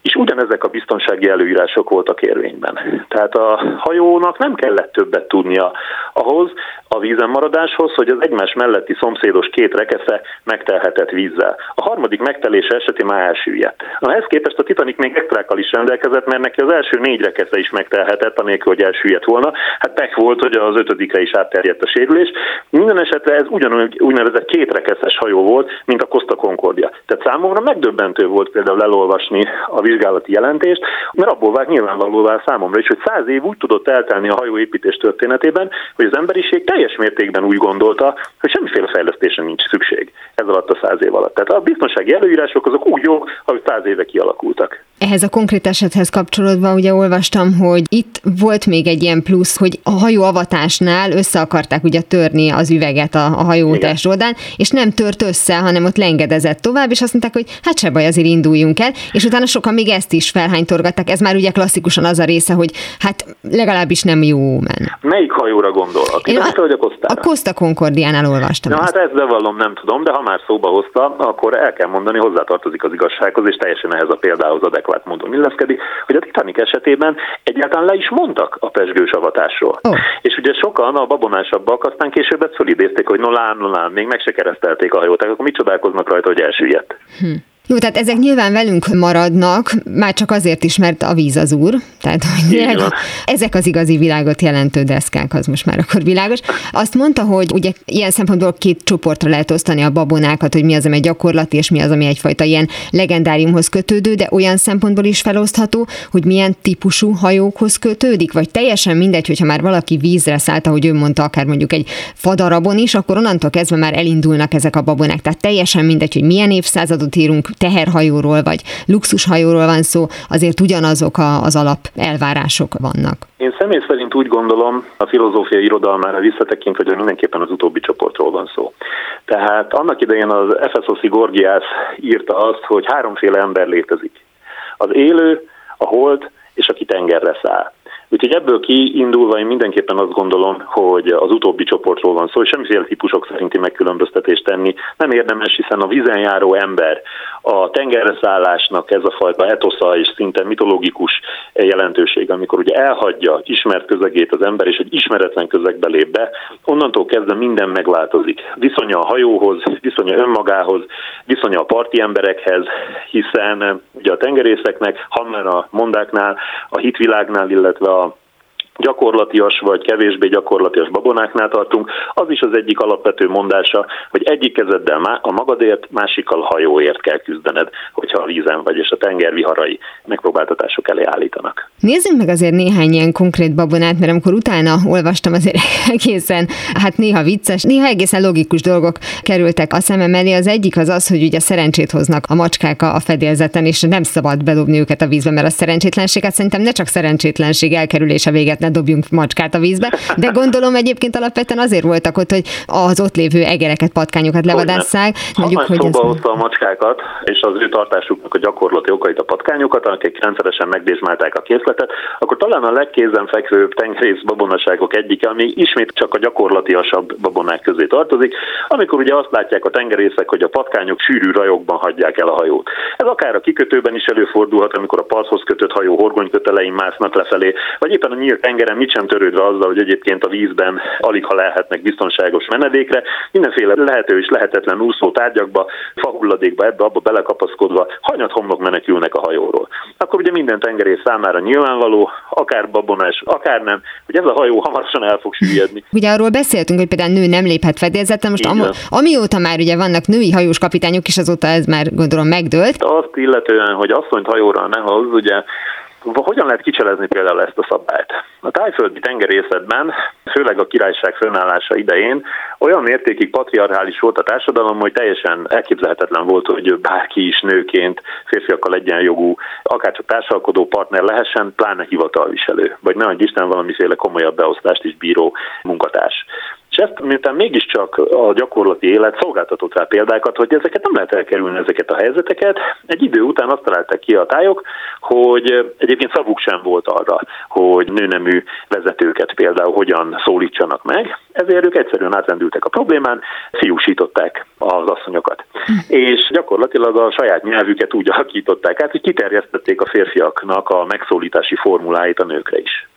és ugyanezek a biztonsági előírások voltak érvényben. Tehát a hajónak nem kellett többet tudnia ahhoz, a vízen maradáshoz, hogy az egymás melletti szomszédos két rekesze megtelhetett vízzel. A harmadik megtelése esetén már elsüllyedt. Ehhez képest a Titanic még extrákkal is rendelkezett, mert neki az első négy rekesze is megtelhetett, anélkül, hogy elsüllyedt volna. Hát pek volt, hogy az ötödikre is átterjedt a sérülés. Minden esetre ez ugyanúgy úgynevezett két rekeszes hajó volt, mint a Costa Concordia. Tehát számomra megdöbbentő volt például elolvasni a vizsgálati jelentést, mert abból vált nyilvánvalóvá számomra is, hogy száz év úgy tudott eltelni a hajóépítés történetében, hogy az emberiség teljes mértékben úgy gondolta, hogy semmiféle fejlesztésen nincs szükség ez alatt a száz év alatt. Tehát a biztonsági előírások azok úgy jók, ahogy száz éve kialakultak. Ehhez a konkrét esethez kapcsolódva ugye olvastam, hogy itt volt még egy ilyen plusz, hogy a hajó avatásnál össze akarták ugye törni az üveget a, a hajótest oldán, és nem tört össze, hanem ott lengedezett tovább, és azt mondták, hogy hát se baj, azért induljunk el, és utána sokan még ezt is felhánytorgatták. Ez már ugye klasszikusan az a része, hogy hát legalábbis nem jó men. Melyik hajóra gondol? A Én a, vagy a Costa-ra? A Costa Concordiánál olvastam. Na ezt. hát ezt bevallom, nem tudom, de ha már szóba hozta, akkor el kell mondani, hozzátartozik az igazsághoz, és teljesen ehhez a példához adekvát módon illeszkedik, hogy a Titanic esetében egyáltalán le is mondtak a pesgős avatásról. Oh. És ugye sokan a babonásabbak aztán később ezt fölidézték, hogy no lám, no lám, még meg se keresztelték a hajót, akkor mit csodálkoznak rajta, hogy elsüllyedt. Hm. Jó, tehát ezek nyilván velünk maradnak, már csak azért is, mert a víz az úr. Tehát, hogy ezek az igazi világot jelentő deszkák, az most már akkor világos. Azt mondta, hogy ugye ilyen szempontból két csoportra lehet osztani a babonákat, hogy mi az, ami gyakorlati, és mi az, ami egyfajta ilyen legendáriumhoz kötődő, de olyan szempontból is felosztható, hogy milyen típusú hajókhoz kötődik, vagy teljesen mindegy, hogyha már valaki vízre szállt, ahogy ő mondta, akár mondjuk egy fadarabon is, akkor onnantól kezdve már elindulnak ezek a babonák. Tehát teljesen mindegy, hogy milyen évszázadot írunk, teherhajóról vagy luxushajóról van szó, azért ugyanazok a, az alap elvárások vannak. Én személy szerint úgy gondolom, a filozófia irodalmára visszatekintve, hogy mindenképpen az utóbbi csoportról van szó. Tehát annak idején az Efeszoszi Gorgiász írta azt, hogy háromféle ember létezik. Az élő, a hold és aki tengerre száll. Úgyhogy ebből kiindulva én mindenképpen azt gondolom, hogy az utóbbi csoportról van szó, és semmiféle típusok szerinti megkülönböztetést tenni nem érdemes, hiszen a vízen járó ember, a tengerre szállásnak ez a fajta etosza és szinte mitológikus jelentőség, amikor ugye elhagyja ismert közegét az ember, és egy ismeretlen közegbe lép be, onnantól kezdve minden megváltozik. Viszonya a hajóhoz, viszonya önmagához, viszonya a parti emberekhez, hiszen ugye a tengerészeknek, Hammer a mondáknál, a hitvilágnál, illetve a gyakorlatias vagy kevésbé gyakorlatias babonáknál tartunk, az is az egyik alapvető mondása, hogy egyik kezeddel a magadért, másikkal hajóért kell küzdened, hogyha a vízen vagy, és a tenger viharai megpróbáltatások elé állítanak. Nézzünk meg azért néhány ilyen konkrét babonát, mert amikor utána olvastam, azért egészen, hát néha vicces, néha egészen logikus dolgok kerültek a szemem elé. Az egyik az az, hogy ugye szerencsét hoznak a macskák a fedélzeten, és nem szabad bedobni őket a vízbe, mert a szerencsétlenséget szerintem ne csak szerencsétlenség elkerülése véget ne dobjunk macskát a vízbe, de gondolom egyébként alapvetően azért voltak ott, hogy az ott lévő egereket, patkányokat levadásszák. Mondjuk, hogy szóba hozta a macskákat, és az ő tartásuknak a gyakorlati okait a patkányokat, akik rendszeresen megdésmálták a készletet, akkor talán a legkézenfekvőbb tengerész babonaságok egyike, ami ismét csak a gyakorlatiasabb babonák közé tartozik, amikor ugye azt látják a tengerészek, hogy a patkányok sűrű rajokban hagyják el a hajót. Ez akár a kikötőben is előfordulhat, amikor a parthoz kötött hajó horgonykötelein másznak lefelé, vagy éppen a nyílt tengeren mit sem törődve azzal, hogy egyébként a vízben alig ha lehetnek biztonságos menedékre, mindenféle lehető és lehetetlen úszó tárgyakba, fahulladékba, ebbe abba belekapaszkodva hanyat homlok menekülnek a hajóról. Akkor ugye minden tengerész számára nyilvánvaló, akár babonás, akár nem, hogy ez a hajó hamarosan el fog süllyedni. Ugye arról beszéltünk, hogy például nő nem léphet fedélzetre, most am- amióta már ugye vannak női hajós kapitányok, és azóta ez már gondolom megdőlt. Azt illetően, hogy asszonyt hajóra ne hoz, ugye hogyan lehet kicselezni például ezt a szabályt? A tájföldi tengerészetben, főleg a királyság fönállása idején olyan mértékig patriarchális volt a társadalom, hogy teljesen elképzelhetetlen volt, hogy bárki is nőként férfiakkal egyenjogú, akár csak társalkodó partner lehessen, pláne hivatalviselő, vagy ne Isten valamiféle komolyabb beosztást is bíró munkatárs. Ezt miután mégiscsak a gyakorlati élet szolgáltatott rá példákat, hogy ezeket nem lehet elkerülni, ezeket a helyzeteket. Egy idő után azt találták ki a tájok, hogy egyébként szavuk sem volt arra, hogy nőnemű vezetőket például hogyan szólítsanak meg, ezért ők egyszerűen átrendültek a problémán, fiúsították az asszonyokat. És gyakorlatilag a saját nyelvüket úgy alakították át, hogy kiterjesztették a férfiaknak a megszólítási formuláit a nőkre is.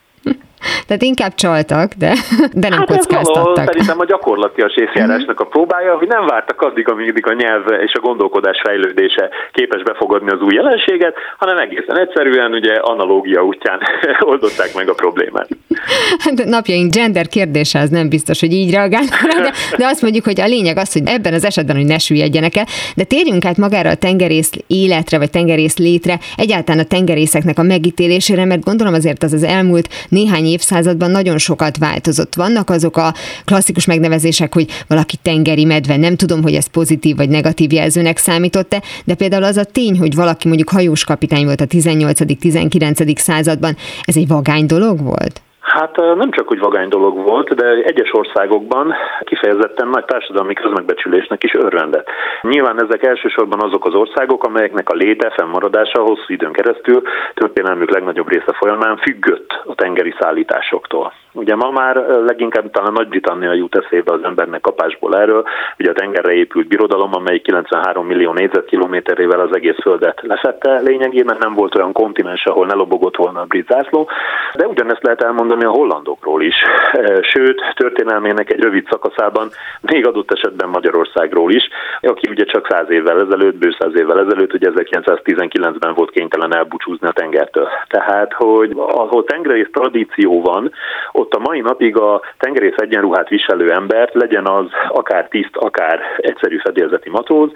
Tehát inkább csaltak, de, de nem hát kockáztattak. Ez szerintem a gyakorlatias észjárásnak a próbája, hogy nem vártak addig, amíg a nyelv és a gondolkodás fejlődése képes befogadni az új jelenséget, hanem egészen egyszerűen ugye analógia útján oldották meg a problémát. De napjaink gender kérdése az nem biztos, hogy így reagálnak rá, de, de azt mondjuk, hogy a lényeg az, hogy ebben az esetben, hogy ne süllyedjenek el. De térjünk át magára a tengerész életre, vagy tengerész létre, egyáltalán a tengerészeknek a megítélésére, mert gondolom azért az az elmúlt néhány évszázadban nagyon sokat változott. Vannak azok a klasszikus megnevezések, hogy valaki tengeri medve, nem tudom, hogy ez pozitív vagy negatív jelzőnek számított-e, de például az a tény, hogy valaki mondjuk hajós kapitány volt a 18.-19. században, ez egy vagány dolog volt? Hát nem csak úgy vagány dolog volt, de egyes országokban kifejezetten nagy társadalmi közmegbecsülésnek is örvendett. Nyilván ezek elsősorban azok az országok, amelyeknek a léte, fennmaradása hosszú időn keresztül történelmük legnagyobb része folyamán függött a tengeri szállításoktól. Ugye ma már leginkább talán Nagy-Britannia jut eszébe az embernek kapásból erről, ugye a tengerre épült birodalom, amely 93 millió négyzetkilométerével az egész földet lefette lényegében, nem volt olyan kontinens, ahol ne lobogott volna a brit zászló, de ugyanezt lehet elmondani a hollandokról is. Sőt, történelmének egy rövid szakaszában még adott esetben Magyarországról is, aki ugye csak száz évvel ezelőtt, bő száz évvel ezelőtt, ugye 1919-ben volt kénytelen elbúcsúzni a tengertől. Tehát, hogy ahol tengerész tradíció van, ott a mai napig a tengerész egyenruhát viselő embert, legyen az akár tiszt, akár egyszerű fedélzeti matróz,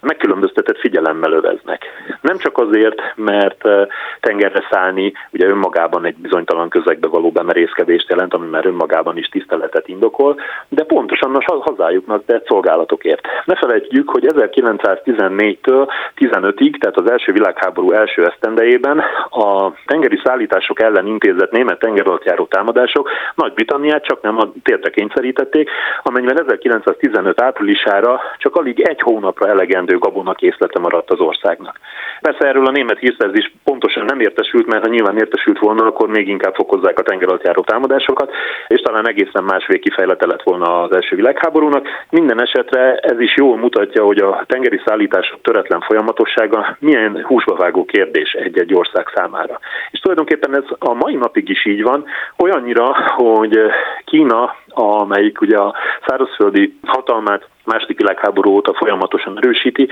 megkülönböztetett figyelemmel öveznek. Nem csak azért, mert eh, tengerre szállni ugye önmagában egy bizonytalan közegbe való bemerészkedést jelent, ami már önmagában is tiszteletet indokol, de pontosan a hazájuknak tett szolgálatokért. Ne felejtjük, hogy 1914-től 15-ig, tehát az első világháború első esztendejében a tengeri szállítások ellen intézett német tengeralattjáró támadások nagy-Britanniát csak nem a térte kényszerítették, amennyiben 1915 áprilisára csak alig egy hónapra elegendő gabonakészlete maradt az országnak. Persze erről a német hírszerzés pontosan nem értesült, mert ha nyilván értesült volna, akkor még inkább fokozzák a tengeralattjáró támadásokat, és talán egészen más végkifejlete lett volna az első világháborúnak. Minden esetre ez is jól mutatja, hogy a tengeri szállítások töretlen folyamatossága milyen húsbavágó kérdés egy-egy ország számára. És tulajdonképpen ez a mai napig is így van, olyannyira, hogy Kína amelyik ugye a szárazföldi hatalmát második világháború óta folyamatosan erősíti.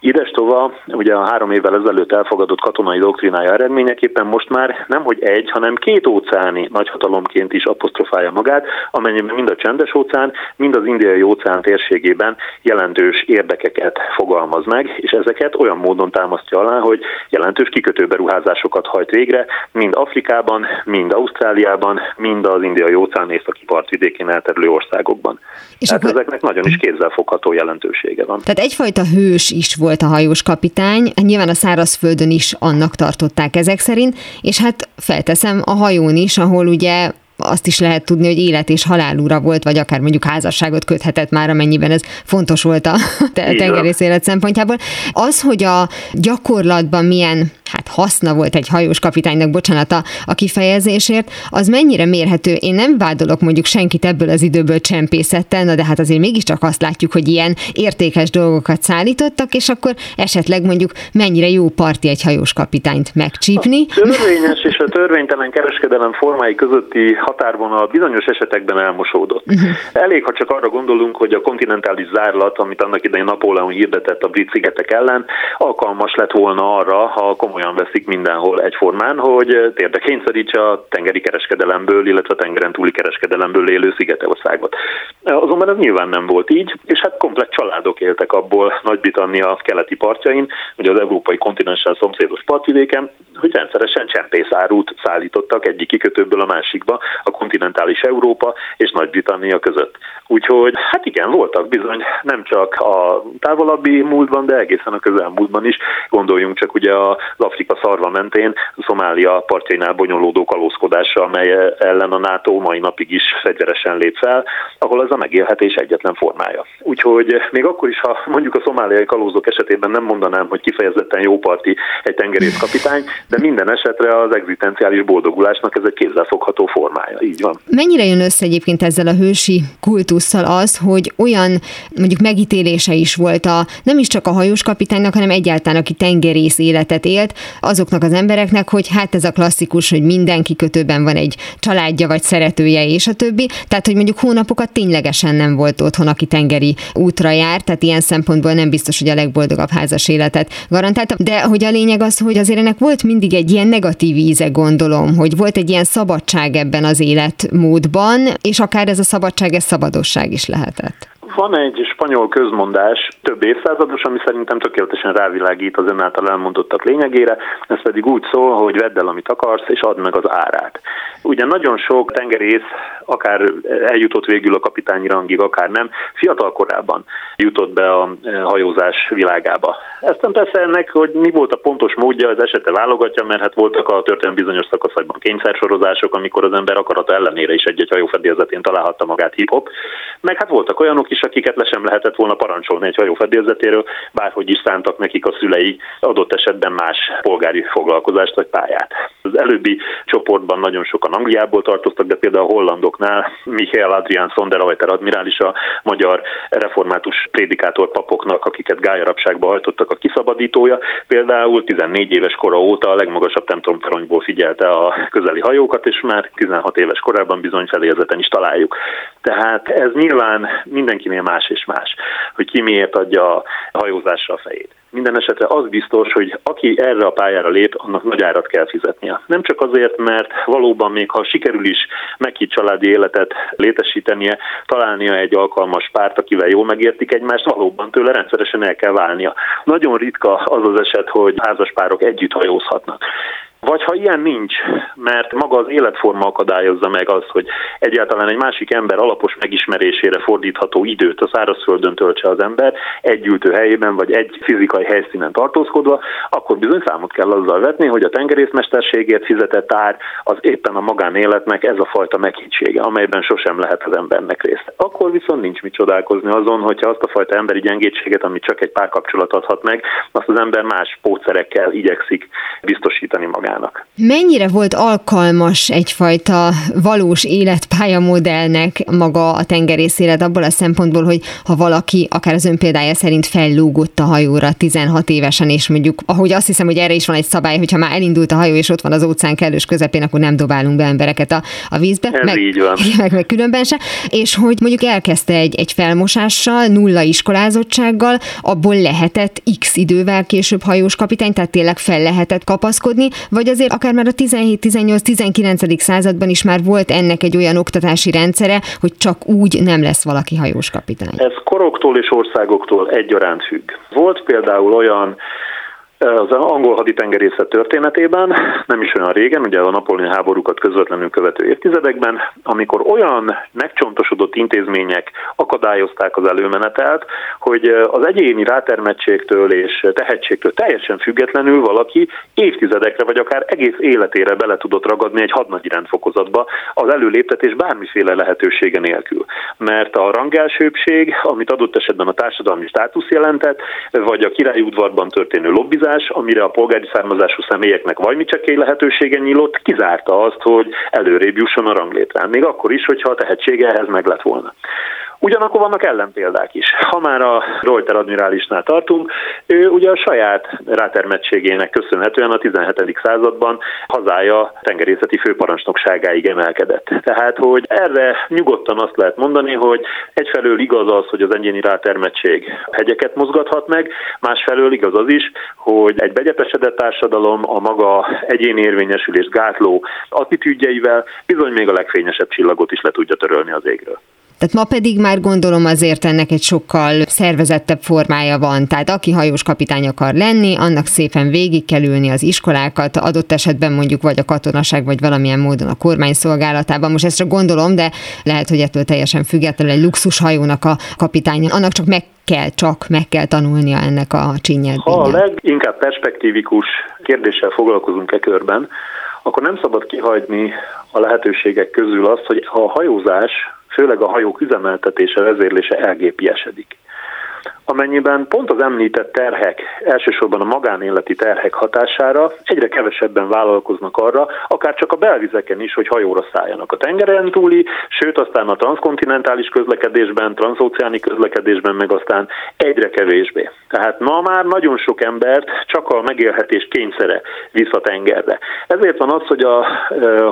Idestova ugye a három évvel ezelőtt elfogadott katonai doktrinája eredményeképpen most már nem hogy egy, hanem két óceáni nagyhatalomként is apostrofálja magát, amennyiben mind a csendes óceán, mind az indiai óceán térségében jelentős érdekeket fogalmaz meg, és ezeket olyan módon támasztja alá, hogy jelentős kikötőberuházásokat hajt végre, mind Afrikában, mind Ausztráliában, mind az indiai óceán északi partvidékén elterülő országokban. És Tehát akkor... ezeknek nagyon is kézzelfogható jelentősége van. Tehát egyfajta hős is volt a hajós kapitány, nyilván a szárazföldön is annak tartották ezek szerint, és hát felteszem a hajón is, ahol ugye azt is lehet tudni, hogy élet és halálúra volt, vagy akár mondjuk házasságot köthetett már, amennyiben ez fontos volt a tengerész élet szempontjából. Az, hogy a gyakorlatban milyen hát haszna volt egy hajós kapitánynak, bocsánat a, a kifejezésért, az mennyire mérhető? Én nem vádolok mondjuk senkit ebből az időből csempészettel, na de hát azért mégiscsak azt látjuk, hogy ilyen értékes dolgokat szállítottak, és akkor esetleg mondjuk mennyire jó parti egy hajós kapitányt megcsípni. A törvényes és a törvénytelen kereskedelem formái közötti határvonal bizonyos esetekben elmosódott. Uh-huh. Elég, ha csak arra gondolunk, hogy a kontinentális zárlat, amit annak idején Napóleon hirdetett a brit szigetek ellen, alkalmas lett volna arra, ha komolyan veszik mindenhol egyformán, hogy térde kényszerítse a tengeri kereskedelemből, illetve a tengeren túli kereskedelemből élő Szigetországot. Azonban ez nyilván nem volt így, és hát komplet családok éltek abból Nagy-Britannia keleti partjain, vagy az európai kontinenssel szomszédos partvidéken, hogy rendszeresen csempészárút szállítottak egyik kikötőből a másikba, a kontinentális Európa és Nagy-Britannia között. Úgyhogy hát igen, voltak bizony nem csak a távolabbi múltban, de egészen a közelmúltban is. Gondoljunk csak ugye az Afrika szarva mentén, a Szomália partjainál bonyolódó kalózkodása, amely ellen a NATO mai napig is fegyveresen lép fel, ahol ez a megélhetés egyetlen formája. Úgyhogy még akkor is, ha mondjuk a szomáliai kalózok esetében nem mondanám, hogy kifejezetten jó parti egy tengerészkapitány, de minden esetre az egzisztenciális boldogulásnak ez egy kézzelfogható formája. Így van. Mennyire jön össze egyébként ezzel a hősi kultusszal az, hogy olyan mondjuk megítélése is volt a nem is csak a hajós kapitánynak, hanem egyáltalán aki tengerész életet élt, azoknak az embereknek, hogy hát ez a klasszikus, hogy mindenki kötőben van egy családja vagy szeretője és a többi. Tehát, hogy mondjuk hónapokat ténylegesen nem volt otthon, aki tengeri útra jár, tehát ilyen szempontból nem biztos, hogy a legboldogabb házas életet garantálta. De hogy a lényeg az, hogy azért ennek volt mind mindig egy ilyen negatív íze, gondolom, hogy volt egy ilyen szabadság ebben az életmódban, és akár ez a szabadság, ez szabadosság is lehetett. Van egy spanyol közmondás, több évszázados, ami szerintem tökéletesen rávilágít az ön által elmondottak lényegére, ez pedig úgy szól, hogy vedd el, amit akarsz, és add meg az árát. Ugye nagyon sok tengerész, akár eljutott végül a kapitányi rangig, akár nem, fiatal korában jutott be a hajózás világába. Ezt persze ennek, hogy mi volt a pontos módja, az esete válogatja, mert hát voltak a történelem bizonyos szakaszaiban kényszersorozások, amikor az ember akarata ellenére is egy-egy hajófedélzetén találhatta magát hip-hop, meg hát voltak olyanok is, akiket le sem lehetett volna parancsolni egy hajó fedélzetéről, bárhogy is szántak nekik a szülei adott esetben más polgári foglalkozást vagy pályát. Az előbbi csoportban nagyon sokan Angliából tartoztak, de például a hollandoknál Michael Adrian Sonderajter admirális a magyar református prédikátor papoknak, akiket gályarapságba hajtottak a kiszabadítója, például 14 éves kora óta a legmagasabb templomtoronyból figyelte a közeli hajókat, és már 16 éves korában bizony felérzeten is találjuk. Tehát ez nyilván mindenkinél más és más, hogy ki miért adja a hajózásra a fejét. Minden esetre az biztos, hogy aki erre a pályára lép, annak nagy árat kell fizetnie. Nem csak azért, mert valóban még ha sikerül is meghitt családi életet létesítenie, találnia egy alkalmas párt, akivel jól megértik egymást, valóban tőle rendszeresen el kell válnia. Nagyon ritka az az eset, hogy házaspárok együtt hajózhatnak. Vagy ha ilyen nincs, mert maga az életforma akadályozza meg az, hogy egyáltalán egy másik ember alapos megismerésére fordítható időt a szárazföldön töltse az ember, egy ültő helyében vagy egy fizikai helyszínen tartózkodva, akkor bizony számot kell azzal vetni, hogy a tengerészmesterségért fizetett ár az éppen a magánéletnek ez a fajta meghittsége, amelyben sosem lehet az embernek részt. Akkor viszont nincs mit csodálkozni azon, hogyha azt a fajta emberi gyengétséget, amit csak egy párkapcsolat adhat meg, azt az ember más pótszerekkel igyekszik biztosítani magát magának. Mennyire volt alkalmas egyfajta valós életpályamodellnek maga a tengerész élet abból a szempontból, hogy ha valaki akár az ön példája szerint fellógott a hajóra 16 évesen, és mondjuk, ahogy azt hiszem, hogy erre is van egy szabály, hogyha már elindult a hajó, és ott van az óceán kellős közepén, akkor nem dobálunk be embereket a, a vízbe. Ez meg, így van. Meg, meg különben se. És hogy mondjuk elkezdte egy, egy felmosással, nulla iskolázottsággal, abból lehetett x idővel később hajós kapitány, tehát tényleg fel lehetett kapaszkodni, vagy azért akár már a 17-18-19. században is már volt ennek egy olyan oktatási rendszere, hogy csak úgy nem lesz valaki hajós kapitány. Ez koroktól és országoktól egyaránt függ. Volt például olyan az angol haditengerészet történetében, nem is olyan régen, ugye a Napoleon háborúkat közvetlenül követő évtizedekben, amikor olyan megcsontosodott intézmények akadályozták az előmenetelt, hogy az egyéni rátermettségtől és tehetségtől teljesen függetlenül valaki évtizedekre vagy akár egész életére bele tudott ragadni egy hadnagyi rendfokozatba az előléptetés bármiféle lehetősége nélkül. Mert a rangelsőbség, amit adott esetben a társadalmi státusz jelentett, vagy a királyi udvarban történő lobbizás, szavazás, amire a polgári származású személyeknek vagy csekély lehetősége nyílott, kizárta azt, hogy előrébb jusson a ranglétrán. Még akkor is, hogyha a tehetsége ehhez meg lett volna. Ugyanakkor vannak ellenpéldák is. Ha már a Reuter admirálisnál tartunk, ő ugye a saját rátermettségének köszönhetően a 17. században hazája tengerészeti főparancsnokságáig emelkedett. Tehát, hogy erre nyugodtan azt lehet mondani, hogy egyfelől igaz az, hogy az egyéni rátermettség hegyeket mozgathat meg, másfelől igaz az is, hogy egy begyepesedett társadalom a maga egyéni érvényesülés gátló attitűdjeivel bizony még a legfényesebb csillagot is le tudja törölni az égről. Tehát ma pedig már gondolom azért ennek egy sokkal szervezettebb formája van. Tehát aki hajós kapitány akar lenni, annak szépen végig kell ülni az iskolákat, adott esetben mondjuk vagy a katonaság, vagy valamilyen módon a kormány szolgálatában. Most ezt csak gondolom, de lehet, hogy ettől teljesen függetlenül egy luxushajónak a kapitánya, annak csak meg kell, csak meg kell tanulnia ennek a csinyelvényet. Ha a leginkább perspektívikus kérdéssel foglalkozunk e körben, akkor nem szabad kihagyni a lehetőségek közül azt, hogy a hajózás főleg a hajók üzemeltetése, vezérlése elgépiesedik amennyiben pont az említett terhek, elsősorban a magánéleti terhek hatására egyre kevesebben vállalkoznak arra, akár csak a belvizeken is, hogy hajóra szálljanak a tengeren túli, sőt aztán a transkontinentális közlekedésben, transzóceáni közlekedésben, meg aztán egyre kevésbé. Tehát ma már nagyon sok embert csak a megélhetés kényszere visz a tengerre. Ezért van az, hogy a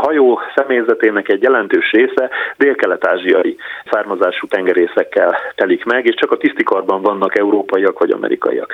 hajó személyzetének egy jelentős része dél-kelet-ázsiai származású tengerészekkel telik meg, és csak a tisztikarban vannak európaiak vagy amerikaiak.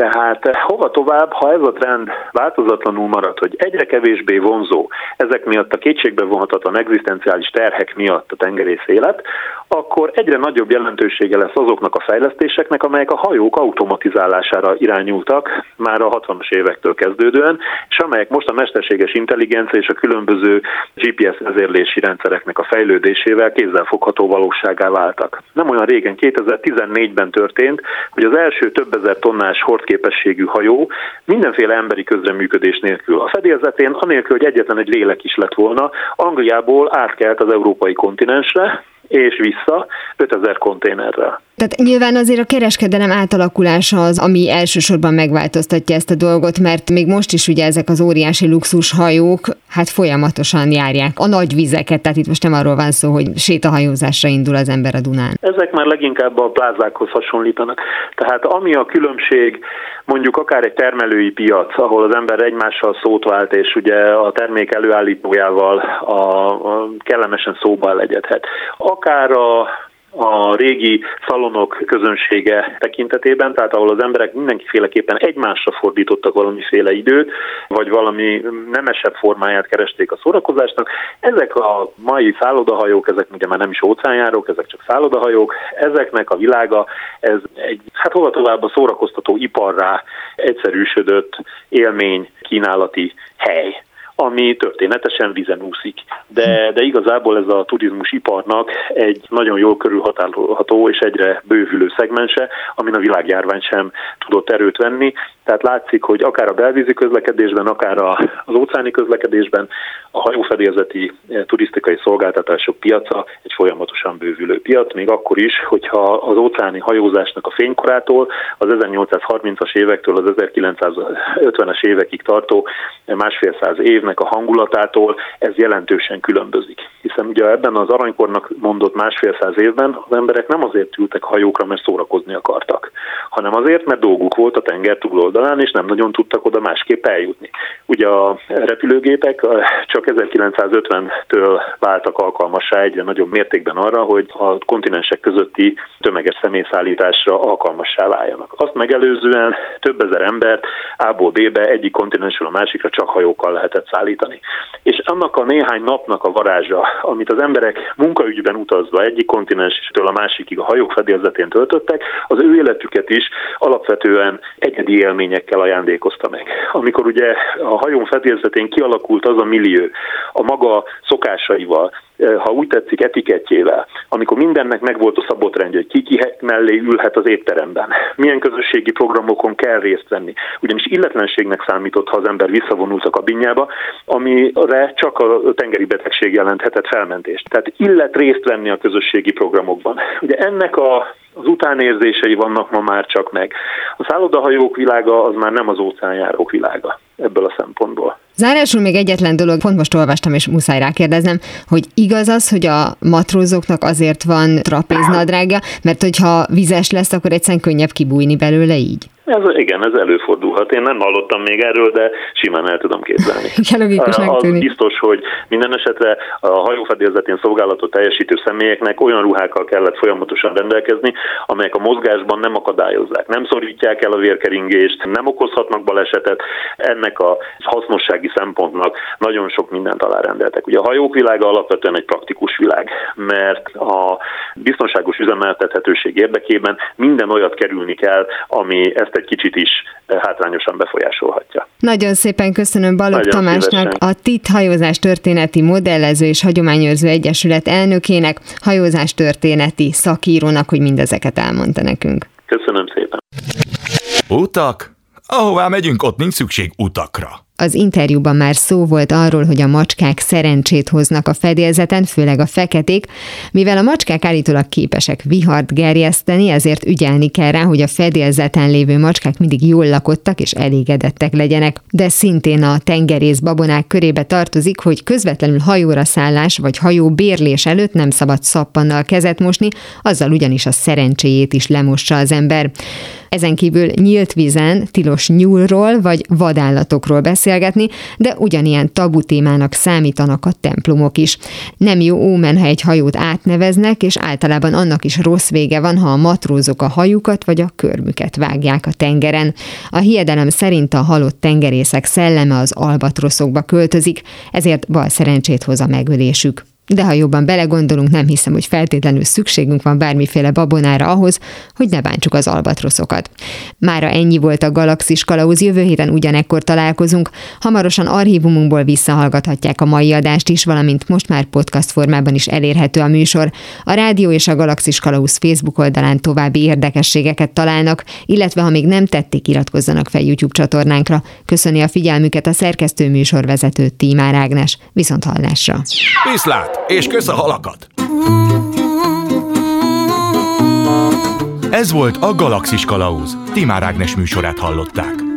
Tehát eh, hova tovább, ha ez a trend változatlanul marad, hogy egyre kevésbé vonzó ezek miatt a kétségbe vonhatatlan egzisztenciális terhek miatt a tengerész élet, akkor egyre nagyobb jelentősége lesz azoknak a fejlesztéseknek, amelyek a hajók automatizálására irányultak már a 60-as évektől kezdődően, és amelyek most a mesterséges intelligencia és a különböző GPS vezérlési rendszereknek a fejlődésével kézzelfogható valóságá váltak. Nem olyan régen, 2014-ben történt, hogy az első több ezer tonnás hordképességű hajó mindenféle emberi közreműködés nélkül. A fedélzetén, anélkül, hogy egyetlen egy lélek is lett volna, Angliából átkelt az európai kontinensre, és vissza 5000 konténerrel. Tehát nyilván azért a kereskedelem átalakulása az, ami elsősorban megváltoztatja ezt a dolgot, mert még most is ugye ezek az óriási luxushajók hát folyamatosan járják a nagy vizeket, tehát itt most nem arról van szó, hogy sétahajózásra indul az ember a Dunán. Ezek már leginkább a plázákhoz hasonlítanak. Tehát ami a különbség mondjuk akár egy termelői piac, ahol az ember egymással szót vált, és ugye a termék előállítójával a, a kellemesen szóba legyedhet. Akár a a régi szalonok közönsége tekintetében, tehát ahol az emberek mindenkiféleképpen egymásra fordítottak valamiféle időt, vagy valami nemesebb formáját keresték a szórakozásnak. Ezek a mai szállodahajók, ezek ugye már nem is óceánjárók, ezek csak szállodahajók, ezeknek a világa, ez egy, hát hova tovább a szórakoztató iparrá egyszerűsödött élmény kínálati hely ami történetesen vízen úszik. De, de igazából ez a turizmus iparnak egy nagyon jól körülhatárolható és egyre bővülő szegmense, amin a világjárvány sem tudott erőt venni. Tehát látszik, hogy akár a belvízi közlekedésben, akár az óceáni közlekedésben a hajófedélzeti eh, turisztikai szolgáltatások piaca egy folyamatosan bővülő piac, még akkor is, hogyha az óceáni hajózásnak a fénykorától, az 1830-as évektől az 1950-es évekig tartó másfél száz évnek a hangulatától ez jelentősen különbözik. Hiszen ugye ebben az aranykornak mondott másfél száz évben az emberek nem azért ültek hajókra, mert szórakozni akartak, hanem azért, mert dolguk volt a tenger túloldalán, és nem nagyon tudtak oda másképp eljutni. Ugye a repülőgépek csak 1950-től váltak alkalmassá egyre nagyobb mértékben arra, hogy a kontinensek közötti tömeges személyszállításra alkalmassá váljanak. Azt megelőzően több ezer embert A-ból B-be egyik kontinensről a másikra csak hajókkal lehetett szállítani. És annak a néhány napnak a varázsa, amit az emberek munkaügyben utazva egyik kontinenstől a másikig a hajók fedélzetén töltöttek, az ő életüket is alapvetően egyedi élményekkel ajándékozta meg. Amikor ugye a hajón fedélzetén kialakult az a millió a maga szokásaival, ha úgy tetszik, etikettjével, amikor mindennek megvolt a szabott rendje, hogy ki, ki mellé ülhet az étteremben, milyen közösségi programokon kell részt venni. Ugyanis illetlenségnek számított, ha az ember visszavonult a kabinjába, amire csak a tengeri betegség jelenthetett felmentést. Tehát illet részt venni a közösségi programokban. Ugye ennek a az utánérzései vannak ma már csak meg. A szállodahajók világa az már nem az óceánjárók világa ebből a szempontból. Zárásul még egyetlen dolog, pont most olvastam, és muszáj rákérdeznem, hogy igaz az, hogy a matrózoknak azért van trapéznadrágja, mert hogyha vizes lesz, akkor egyszerűen könnyebb kibújni belőle így? Ez, igen, ez előfordulhat. Én nem hallottam még erről, de simán el tudom képzelni. az biztos, hogy minden esetre a hajófedélzetén szolgálatot teljesítő személyeknek olyan ruhákkal kellett folyamatosan rendelkezni, amelyek a mozgásban nem akadályozzák, nem szorítják el a vérkeringést, nem okozhatnak balesetet. Ennek a hasznossági szempontnak nagyon sok mindent alárendeltek. Ugye a hajók világa alapvetően egy praktikus világ, mert a biztonságos üzemeltethetőség érdekében minden olyat kerülni kell, ami ezt egy kicsit is eh, hátrányosan befolyásolhatja. Nagyon szépen köszönöm Balogh Nagyon Tamásnak, szívesen. a TIT hajózás történeti modellező és hagyományőrző egyesület elnökének, hajózás történeti szakírónak, hogy mindezeket elmondta nekünk. Köszönöm szépen. Utak? Ahová megyünk, ott nincs szükség utakra. Az interjúban már szó volt arról, hogy a macskák szerencsét hoznak a fedélzeten, főleg a feketék, mivel a macskák állítólag képesek vihart gerjeszteni, ezért ügyelni kell rá, hogy a fedélzeten lévő macskák mindig jól lakottak és elégedettek legyenek. De szintén a tengerész babonák körébe tartozik, hogy közvetlenül hajóra szállás vagy hajó bérlés előtt nem szabad szappannal kezet mosni, azzal ugyanis a szerencséjét is lemossa az ember. Ezen kívül nyílt vízen tilos nyúlról vagy vadállatokról beszélgetni, de ugyanilyen tabu témának számítanak a templomok is. Nem jó ómen, ha egy hajót átneveznek, és általában annak is rossz vége van, ha a matrózok a hajukat vagy a körmüket vágják a tengeren. A hiedelem szerint a halott tengerészek szelleme az albatroszokba költözik, ezért bal szerencsét hoz a megölésük de ha jobban belegondolunk, nem hiszem, hogy feltétlenül szükségünk van bármiféle babonára ahhoz, hogy ne bántsuk az albatroszokat. Mára ennyi volt a Galaxis Kalauz, jövő héten ugyanekkor találkozunk, hamarosan archívumunkból visszahallgathatják a mai adást is, valamint most már podcast formában is elérhető a műsor. A Rádió és a Galaxis Kalauz Facebook oldalán további érdekességeket találnak, illetve ha még nem tették, iratkozzanak fel YouTube csatornánkra. Köszöni a figyelmüket a szerkesztő műsorvezető Tímár Ágnes. Viszont hallásra! Viszlát! És kösz a halakat! Ez volt a Galaxis Kalauz. Timár Ágnes műsorát hallották.